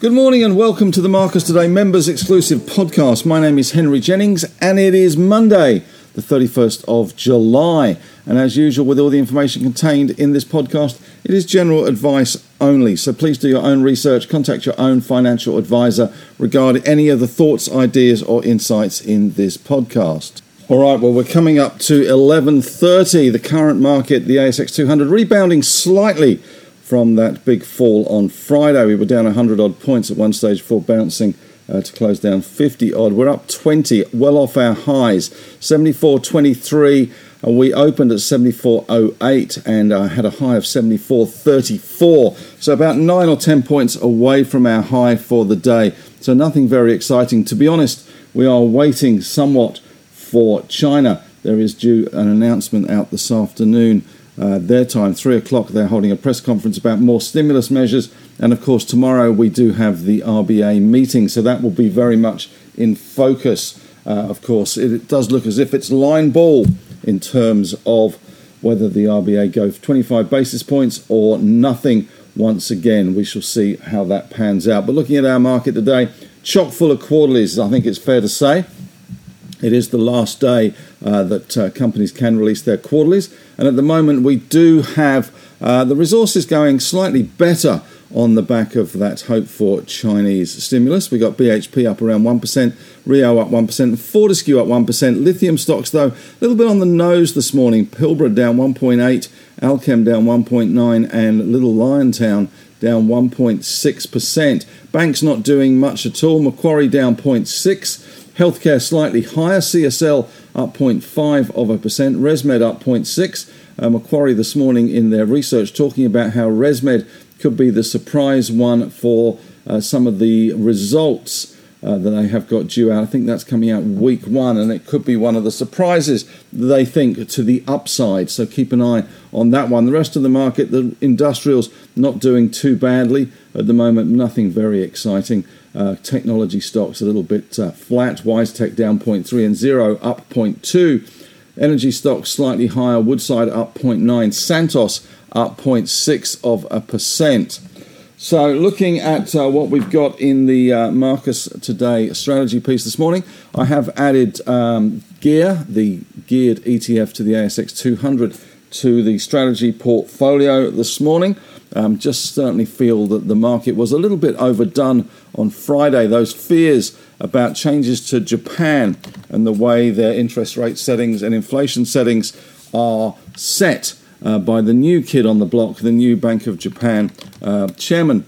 Good morning and welcome to the Marcus Today members exclusive podcast. My name is Henry Jennings and it is Monday, the 31st of July. And as usual, with all the information contained in this podcast, it is general advice only. So please do your own research, contact your own financial advisor regarding any of the thoughts, ideas, or insights in this podcast. All right, well, we're coming up to 11.30. The current market, the ASX 200, rebounding slightly from that big fall on Friday. We were down 100 odd points at one stage before bouncing uh, to close down 50 odd. We're up 20, well off our highs. 74.23. Uh, we opened at 74.08 and uh, had a high of 74.34. So about 9 or 10 points away from our high for the day. So nothing very exciting. To be honest, we are waiting somewhat for China. There is due an announcement out this afternoon uh, their time, three o'clock, they're holding a press conference about more stimulus measures. And of course, tomorrow we do have the RBA meeting, so that will be very much in focus. Uh, of course, it, it, does look as if it's line ball in terms of whether the RBA go for 25 basis points or nothing once again. We shall see how that pans out. But looking at our market today, chock full of quarterlies, I think it's fair to say. It is the last day uh, that uh, companies can release their quarterlies, and at the moment we do have uh, the resources going slightly better on the back of that hope for Chinese stimulus. We got BHP up around 1%, Rio up 1%, Fortescue up 1%. Lithium stocks, though, a little bit on the nose this morning. Pilbara down 1.8, Allkem down 1.9, and Little Liontown down 1.6%. Banks not doing much at all. Macquarie down 0.6. Healthcare slightly higher. CSL up 0.5 of a percent. ResMed up 0.6. Uh, Macquarie this morning in their research talking about how ResMed could be the surprise one for uh, some of the results uh, that they have got due out. I think that's coming out week one, and it could be one of the surprises they think to the upside. So keep an eye on that one. The rest of the market, the industrials not doing too badly at the moment, nothing very exciting. Uh, technology stocks a little bit uh, flat. WiseTech down 0.3 and Xero up 0.2. Energy stocks slightly higher. Woodside up 0.9. Santos up 0.6 of a percent. So, looking at uh, what we've got in the uh, Marcus Today strategy piece this morning, I have added um, Gear, the geared ETF to the ASX 200, to the strategy portfolio this morning. Um, just certainly feel that the market was a little bit overdone on Friday. Those fears about changes to Japan and the way their interest rate settings and inflation settings are set uh, by the new kid on the block, the new Bank of Japan uh, chairman,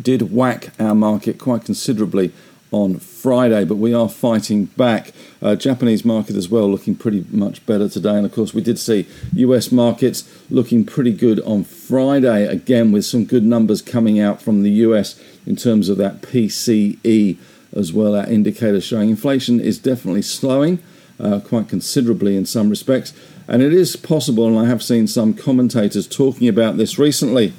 did whack our market quite considerably on Friday, but we are fighting back. Uh, Japanese market as well looking pretty much better today, and of course we did see US markets looking pretty good on Friday again with some good numbers coming out from the US in terms of that PCE as well. Our indicator showing inflation is definitely slowing uh, quite considerably in some respects, and it is possible, and I have seen some commentators talking about this recently.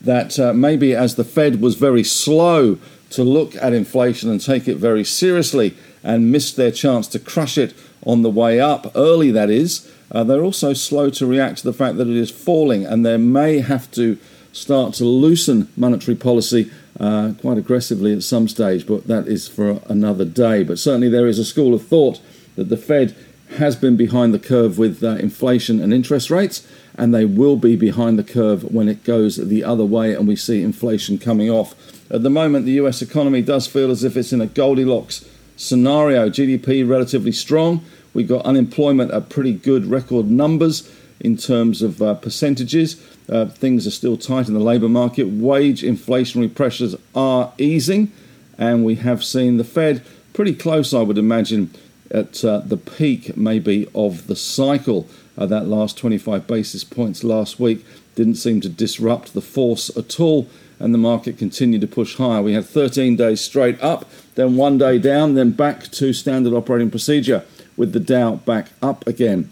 That uh, maybe as the Fed was very slow to look at inflation and take it very seriously and missed their chance to crush it on the way up, early that is, uh, they're also slow to react to the fact that it is falling and they may have to start to loosen monetary policy uh, quite aggressively at some stage, but that is for another day. But certainly there is a school of thought that the Fed has been behind the curve with uh, inflation and interest rates, and they will be behind the curve when it goes the other way and we see inflation coming off. At the moment, the US economy does feel as if it's in a Goldilocks scenario. GDP relatively strong. We've got unemployment at pretty good record numbers in terms of uh, percentages. Uh, things are still tight in the labour market. Wage inflationary pressures are easing, and we have seen the Fed pretty close, I would imagine, at uh, the peak maybe of the cycle. Uh, that last 25 basis points last week didn't seem to disrupt the force at all and the market continued to push higher. We had 13 days straight up, then one day down, then back to standard operating procedure with the Dow back up again.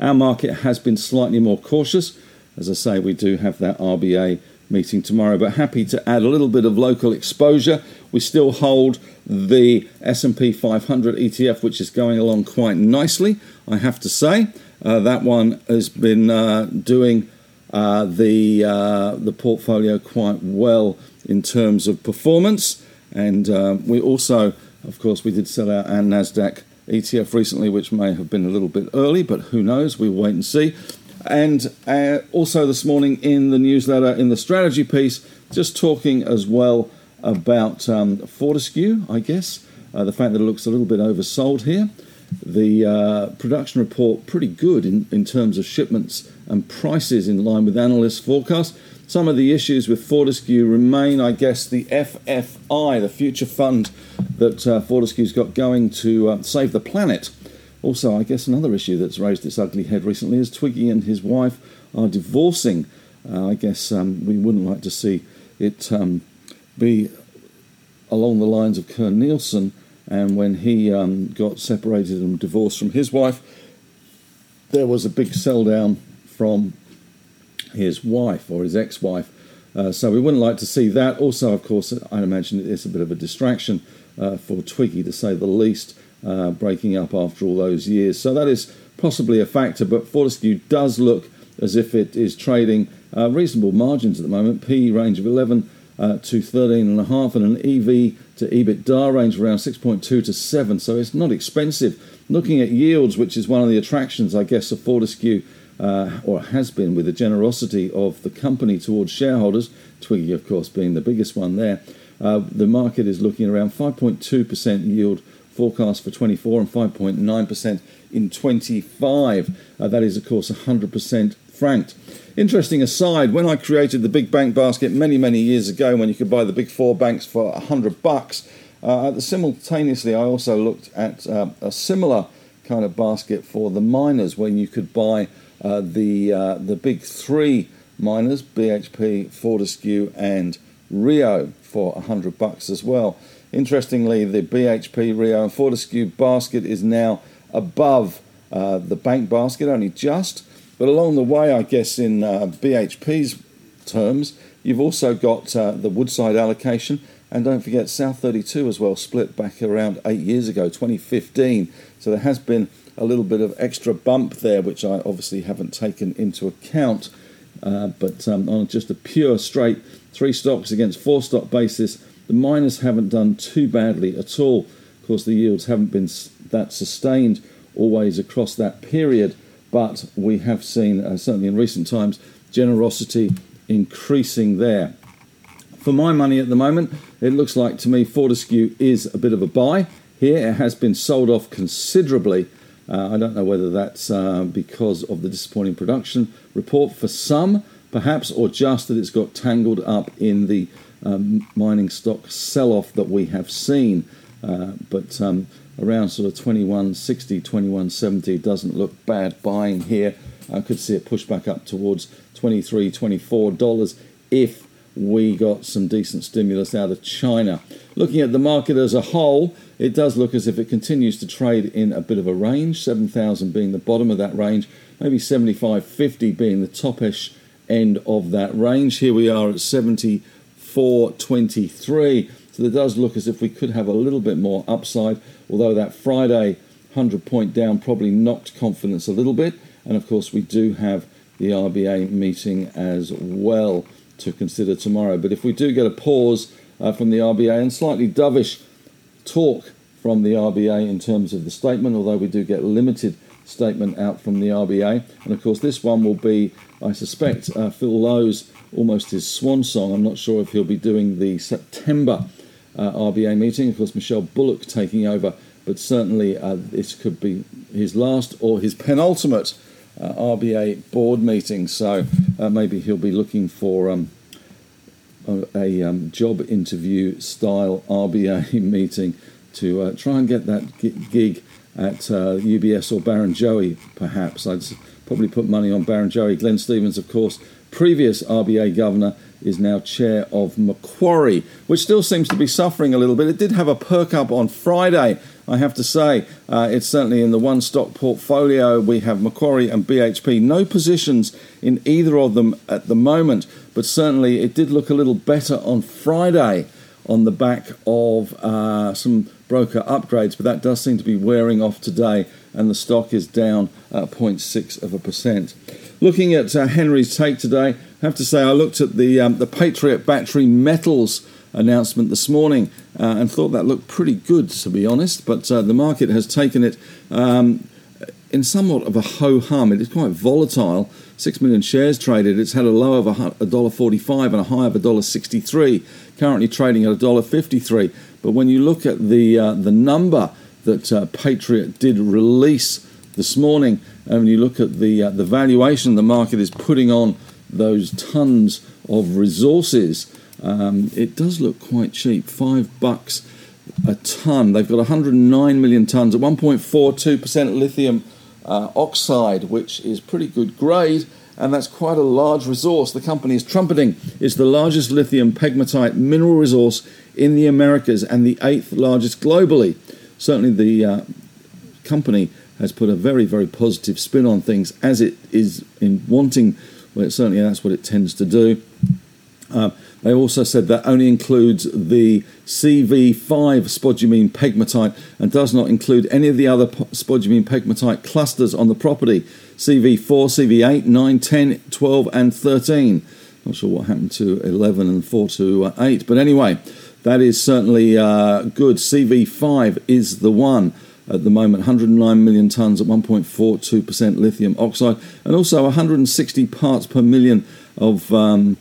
Our market has been slightly more cautious. As I say, we do have that RBA meeting tomorrow, but happy to add a little bit of local exposure. We still hold the S&P 500 ETF, which is going along quite nicely, I have to say. Uh, that one has been uh, doing uh, the uh, the portfolio quite well in terms of performance, and uh, we also, of course, we did sell out our Nasdaq ETF recently, which may have been a little bit early, but who knows? We'll wait and see. And uh, also this morning in the newsletter, in the strategy piece, just talking as well about um, Fortescue, I guess, uh, the fact that it looks a little bit oversold here. The uh, production report pretty good in, in terms of shipments and prices in line with analysts' forecasts. Some of the issues with Fortescue remain, I guess, the FFI, the future fund that uh, Fortescue's got going to uh, save the planet. Also, I guess another issue that's raised its ugly head recently is Twiggy and his wife are divorcing. Uh, I guess um, we wouldn't like to see it um, be along the lines of Kerr Neilson. And when he um, got separated and divorced from his wife, there was a big sell down from his wife or his ex wife. Uh, so we wouldn't like to see that. Also, of course, I imagine it is a bit of a distraction uh, for Twiggy, to say the least, uh, breaking up after all those years. So that is possibly a factor, but Fortescue does look as if it is trading uh, reasonable margins at the moment. P range of 11 uh, to 13.5 and an EV to EBITDA range around 6.2 to 7. So it's not expensive. Looking at yields, which is one of the attractions, I guess, of Fortescue, uh, or has been with the generosity of the company towards shareholders, Twiggy, of course, being the biggest one there. Uh, the market is looking around 5.2% yield forecast for 24 and 5.9% in 25. Uh, that is, of course, 100% franked. Interesting aside, when I created the big bank basket many, many years ago, when you could buy the big four banks for 100 bucks, uh, simultaneously I also looked at uh, a similar kind of basket for the miners, when you could buy uh, the uh, the big three miners, BHP, Fortescue, and Rio for 100 bucks as well. Interestingly, the BHP, Rio, and Fortescue basket is now above uh, the bank basket, only just. But along the way, I guess in uh, BHP's terms, you've also got uh, the Woodside allocation, and don't forget South 32 as well, split back around eight years ago, 2015. So there has been a little bit of extra bump there, which I obviously haven't taken into account. Uh, but um, on just a pure straight three stocks against four stock basis, the miners haven't done too badly at all. Of course, the yields haven't been that sustained always across that period, but we have seen, uh, certainly in recent times, generosity increasing there. For my money at the moment, it looks like to me Fortescue is a bit of a buy. Here it has been sold off considerably. Uh, I don't know whether that's uh, because of the disappointing production report for some, perhaps, or just that it's got tangled up in the um, mining stock sell off that we have seen. Uh, but um, around sort of 2160, 2170 doesn't look bad buying here. I could see it push back up towards 23, 24 dollars if we got some decent stimulus out of China. Looking at the market as a whole, it does look as if it continues to trade in a bit of a range, 7,000 being the bottom of that range, maybe 75.50 being the topish end of that range. Here we are at 74.23. So it does look as if we could have a little bit more upside, although that Friday 100 point down probably knocked confidence a little bit. And of course, we do have the RBA meeting as well to consider tomorrow. But if we do get a pause uh, from the RBA and slightly dovish talk from the RBA in terms of the statement, although we do get limited statement out from the RBA. And of course, this one will be, I suspect, uh, Phil Lowe's almost his swan song. I'm not sure if he'll be doing the September uh, RBA meeting. Of course, Michelle Bullock taking over, but certainly uh, this could be his last or his penultimate uh, RBA board meeting. So uh, maybe he'll be looking for um, a, um, job interview style RBA meeting to uh, try and get that gig at UBS or Barrenjoey, perhaps. I'd probably put money on Barrenjoey. Glenn Stevens, of course, previous RBA governor is now chair of Macquarie, which still seems to be suffering a little bit. It did have a perk up on Friday, I have to say. Uh, it's certainly in the one stock portfolio. We have Macquarie and BHP. No positions in either of them at the moment, but certainly it did look a little better on Friday on the back of uh, some broker upgrades, but that does seem to be wearing off today. and the stock is down uh, 0.6 of a percent. Looking at uh, Henry's take today, I have to say I looked at the um, the Patriot Battery Metals announcement this morning uh, and thought that looked pretty good, to be honest. But uh, the market has taken it um, in somewhat of a ho hum. It is quite volatile. Six million shares traded. It's had a low of a dollar forty-five and a high of a dollar sixty-three. Currently trading at a dollar fifty-three. But when you look at the uh, the number that uh, Patriot did release this morning, and when you look at the uh, the valuation the market is putting on those tons of resources, um, it does look quite cheap. Five bucks a ton. They've got 109 million tons at 1.42% lithium uh, oxide, which is pretty good grade, and that's quite a large resource. The company is trumpeting it's the largest lithium pegmatite mineral resource in the Americas and the eighth largest globally. Certainly, the uh, company has put a very, very positive spin on things as it is in wanting, well, certainly that's what it tends to do. Uh, they also said that only includes the CV5 spodumene pegmatite and does not include any of the other spodumene pegmatite clusters on the property CV4, CV8, 9, 10, 12, and 13. Not sure what happened to 11 and 4 to 8, but anyway, that is certainly uh, good. CV5 is the one at the moment 109 million tonnes at 1.42% lithium oxide and also 160 parts per million of um,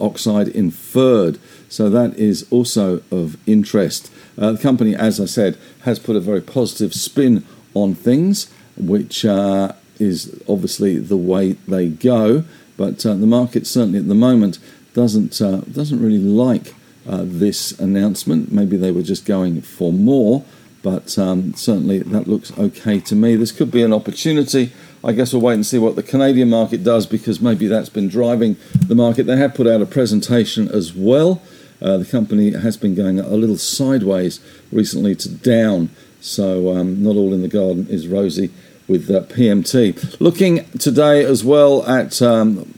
oxide inferred. So that is also of interest. Uh, the company, as I said, has put a very positive spin on things, which uh, is obviously the way they go. But uh, the market certainly at the moment doesn't uh, doesn't really like uh, this announcement. Maybe they were just going for more, but um, certainly that looks okay to me. This could be an opportunity I guess we'll wait and see what the Canadian market does because maybe that's been driving the market. They have put out a presentation as well. Uh, the company has been going a little sideways recently to down, so um, not all in the garden is rosy with uh, PMT. Looking today as well at um,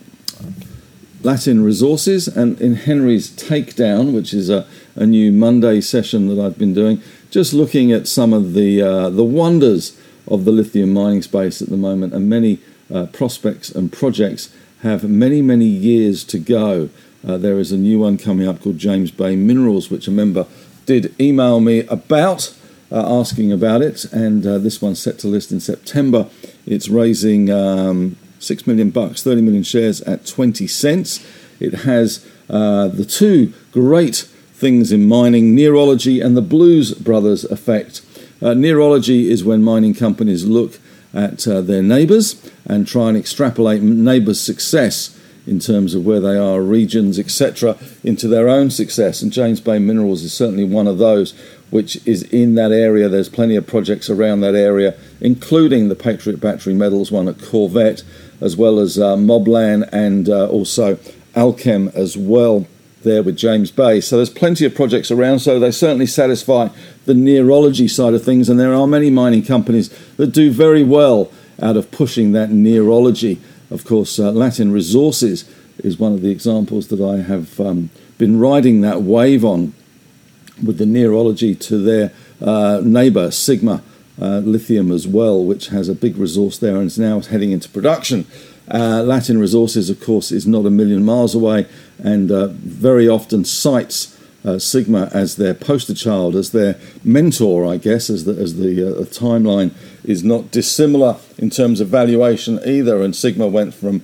Latin Resources and in Henry's Takedown, which is a, a new Monday session that I've been doing, just looking at some of the uh, the wonders of the lithium mining space at the moment, and many uh, prospects and projects have many, many years to go. Uh, there is a new one coming up called James Bay Minerals, which a member did email me about, uh, asking about it, and uh, this one's set to list in September. It's raising um, six million bucks, 30 million shares at 20 cents. It has uh, the two great things in mining, nearology and the Blues Brothers effect. Uh, nearology is when mining companies look at uh, their neighbours and try and extrapolate neighbours' success in terms of where they are, regions, etc., into their own success. And James Bay Minerals is certainly one of those which is in that area. There's plenty of projects around that area, including the Patriot Battery Metals one at Corvette, as well as uh, Moblan and uh, also Allkem as well there with James Bay. So there's plenty of projects around, so they certainly satisfy the nearology side of things, and there are many mining companies that do very well out of pushing that nearology. Of course, uh, Latin Resources is one of the examples that I have um, been riding that wave on with the nearology to their uh, neighbour, Sigma uh, Lithium, as well, which has a big resource there and is now heading into production. Uh, Latin Resources, of course, is not a million miles away and uh, very often cites uh, Sigma as their poster child, as their mentor, I guess, as the, as the uh, timeline is not dissimilar in terms of valuation either. And Sigma went from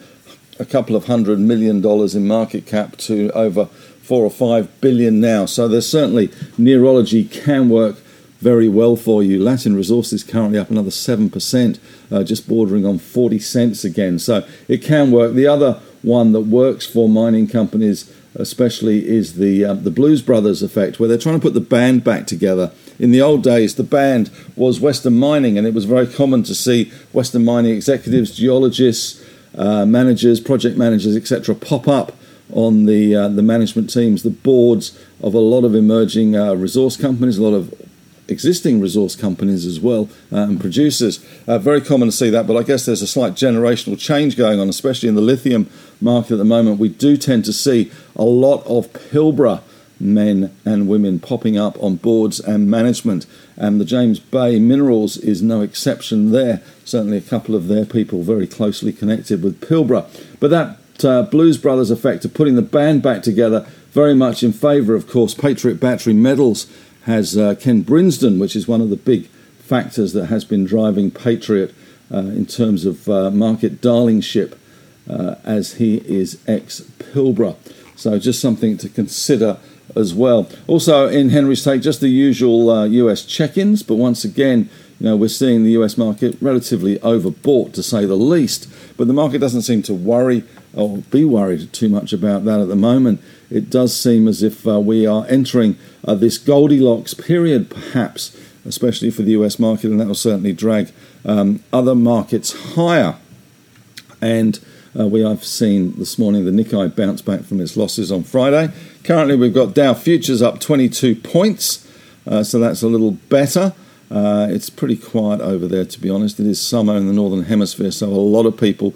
a couple of hundred million dollars in market cap to over four or five billion now. So there's certainly nearology can work very well for you. Latin Resources currently up another 7%, uh, just bordering on 40 cents again. So it can work. The other one that works for mining companies, especially, is the, uh, the Blues Brothers effect, where they're trying to put the band back together. In the old days, the band was Western Mining, and it was very common to see Western Mining executives, geologists, uh, managers, project managers, etc., pop up on the uh, the management teams, the boards of a lot of emerging uh, resource companies, a lot of existing resource companies as well uh, and producers. Uh, very common to see that, but I guess there's a slight generational change going on, especially in the lithium market at the moment. We do tend to see a lot of Pilbara men and women popping up on boards and management. And the James Bay Minerals is no exception there. Certainly, a couple of their people very closely connected with Pilbara. But that uh, Blues Brothers effect of putting the band back together, very much in favour, of course. Patriot Battery Metals has uh, Ken Brinsden, which is one of the big factors that has been driving Patriot uh, in terms of uh, market darlingship, uh, as he is ex Pilbara. So, just something to consider as well. Also, in Henry's take, just the usual US uh, check ins, but once again, you know, we're seeing the US market relatively overbought to say the least, but the market doesn't seem to worry or be worried too much about that at the moment. It does seem as if uh, we are entering uh, this Goldilocks period, perhaps, especially for the US market, and that will certainly drag um, other markets higher. And uh, we have seen this morning the Nikkei bounce back from its losses on Friday. Currently, we've got Dow futures up 22 points, uh, so that's a little better. Uh, it's pretty quiet over there, to be honest. It is summer in the northern hemisphere, so a lot of people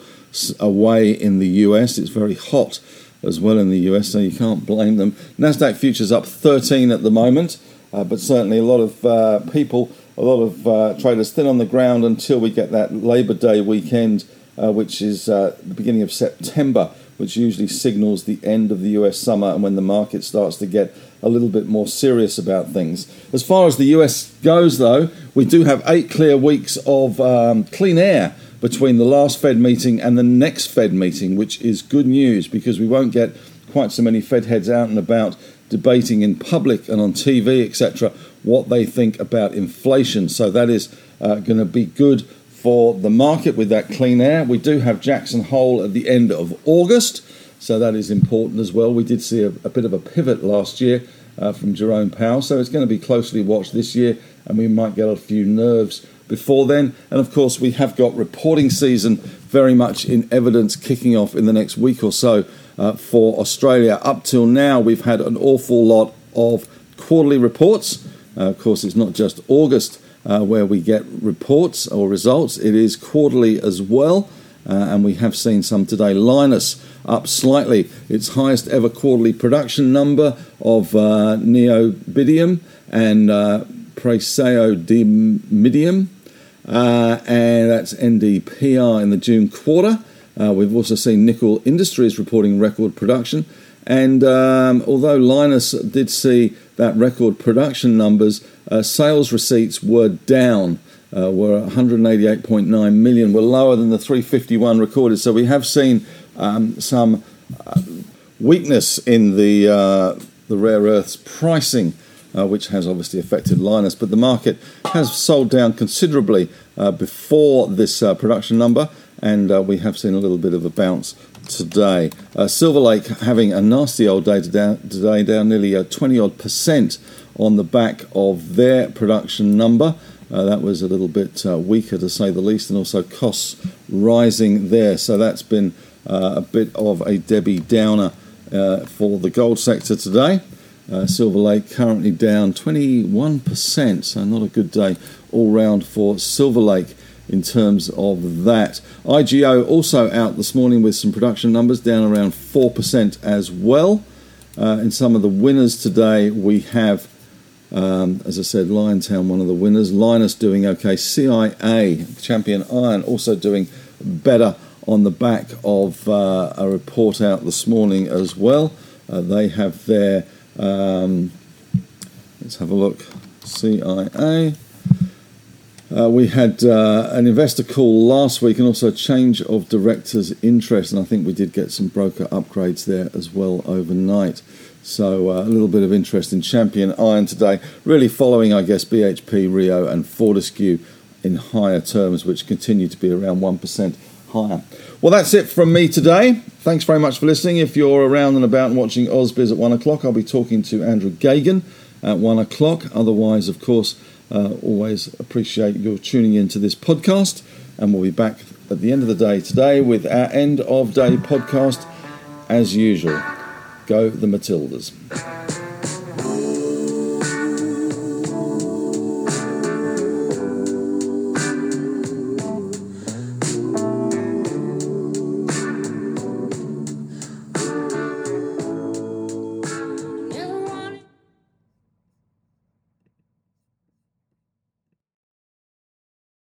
away in the US. It's very hot as well in the US, so you can't blame them. Nasdaq futures up 13 at the moment, uh, but certainly a lot of uh, people, a lot of uh, traders still on the ground until we get that Labor Day weekend, uh, which is uh, the beginning of September, which usually signals the end of the US summer and when the market starts to get a little bit more serious about things. As far as the US goes, though, we do have eight clear weeks of um, clean air between the last Fed meeting and the next Fed meeting, which is good news because we won't get quite so many Fed heads out and about debating in public and on TV, etc., what they think about inflation. So that is uh, going to be good for the market with that clean air. We do have Jackson Hole at the end of August. So that is important as well. We did see a, a bit of a pivot last year uh, from Jerome Powell, so it's going to be closely watched this year, and we might get a few nerves before then. And of course, we have got reporting season very much in evidence kicking off in the next week or so uh, for Australia. Up till now, we've had an awful lot of quarterly reports. Uh, of course, it's not just August uh, where we get reports or results, it is quarterly as well. Uh, and we have seen some today. Lynas up slightly, its highest ever quarterly production number of uh, neodymium and uh, praseodymium, uh, and that's NdPr in the June quarter. Uh, we've also seen Nickel Industries reporting record production. And um, although Lynas did see that record production numbers, uh, sales receipts were down uh, were 188.9 million, were lower than the 351 recorded. So we have seen um, some uh, weakness in the uh, the rare earths pricing. Uh, which has obviously affected Lynas, but the market has sold down considerably uh, before this uh, production number, and we have seen a little bit of a bounce today. Silver Lake having a nasty old day today, down nearly 20 odd percent on the back of their production number. Uh, that was a little bit uh, weaker to say the least, and also costs rising there. So that's been uh, a bit of a Debbie Downer uh, for the gold sector today. Uh, Silver Lake currently down 21%, so not a good day all round for Silver Lake in terms of that. IGO also out this morning with some production numbers down around 4% as well. Uh, in some of the winners today, we have um, as I said, Liontown, one of the winners. Lynas doing okay. CIA, Champion Iron, also doing better on the back of uh, a report out this morning as well. Uh, they have their, um, let's have a look, CIA. Uh, we had uh, an investor call last week and also a change of directors' interest, and I think we did get some broker upgrades there as well overnight. So uh, a little bit of interest in Champion Iron today, really following, I guess, BHP, Rio, and Fortescue in higher terms, which continue to be around 1% higher. Well, that's it from me today. Thanks very much for listening. If you're around and about and watching AusBiz at 1 o'clock, I'll be talking to Andrew Gagan at 1 o'clock. Otherwise, of course, uh, always appreciate your tuning into this podcast. And we'll be back at the end of the day today with our end of day podcast as usual. Go the Matildas.